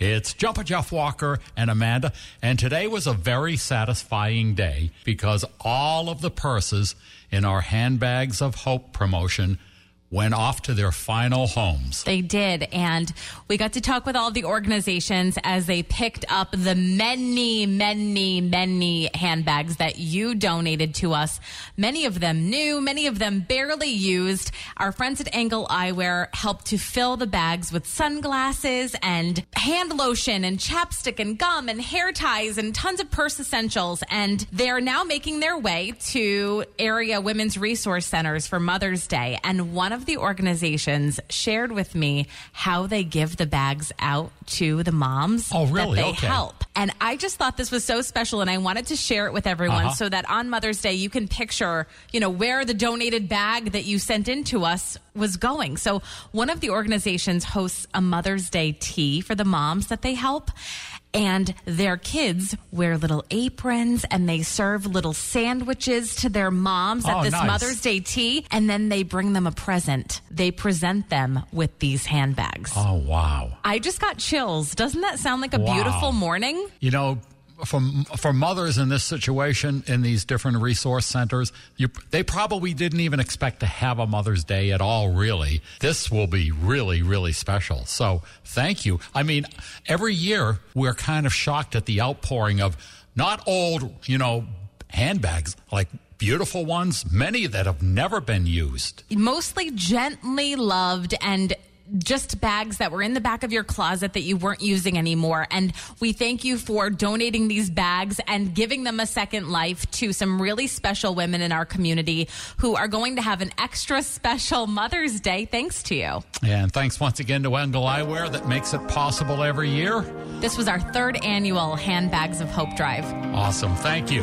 It's Jumper Jeff Walker and Amanda, and today was a very satisfying day because all of the purses in our Handbags of Hope promotion went off to their final homes. They did. And we got to talk with all the organizations as they picked up the many, many, many handbags that you donated to us. Many of them new, many of them barely used. Our friends at Angle Eyewear helped to fill the bags with sunglasses and hand lotion and chapstick and gum and hair ties and tons of purse essentials. And they're now making their way to area women's resource centers for Mother's Day. And one of the organizations shared with me how they give the bags out to the moms Oh, really? that they Okay. help. And I just thought this was so special and I wanted to share it with everyone Uh-huh. so that on Mother's Day you can picture, you know, where the donated bag that you sent in to us was going. So one of the organizations hosts a Mother's Day tea for the moms that they help. And their kids wear little aprons and they serve little sandwiches to their moms Oh, at this nice. Mother's Day tea. And then they bring them a present. They present them with these handbags. Oh, wow. I just got chills. Doesn't that sound like a Wow. beautiful morning? You know, for, for mothers in this situation in these different resource centers, you, they probably didn't even expect to have a Mother's Day at all, really. This will be really, really special. So thank you. I mean, every year we're kind of shocked at the outpouring of not old, you know, handbags, like beautiful ones, many that have never been used. mostly gently loved and just bags that were in the back of your closet that you weren't using anymore. And we thank you for donating these bags and giving them a second life to some really special women in our community who are going to have an extra special Mother's Day thanks to you. And thanks once again to Engel Eyewear that makes it possible every year. This was our third annual Handbags of Hope Drive. Awesome. Thank you.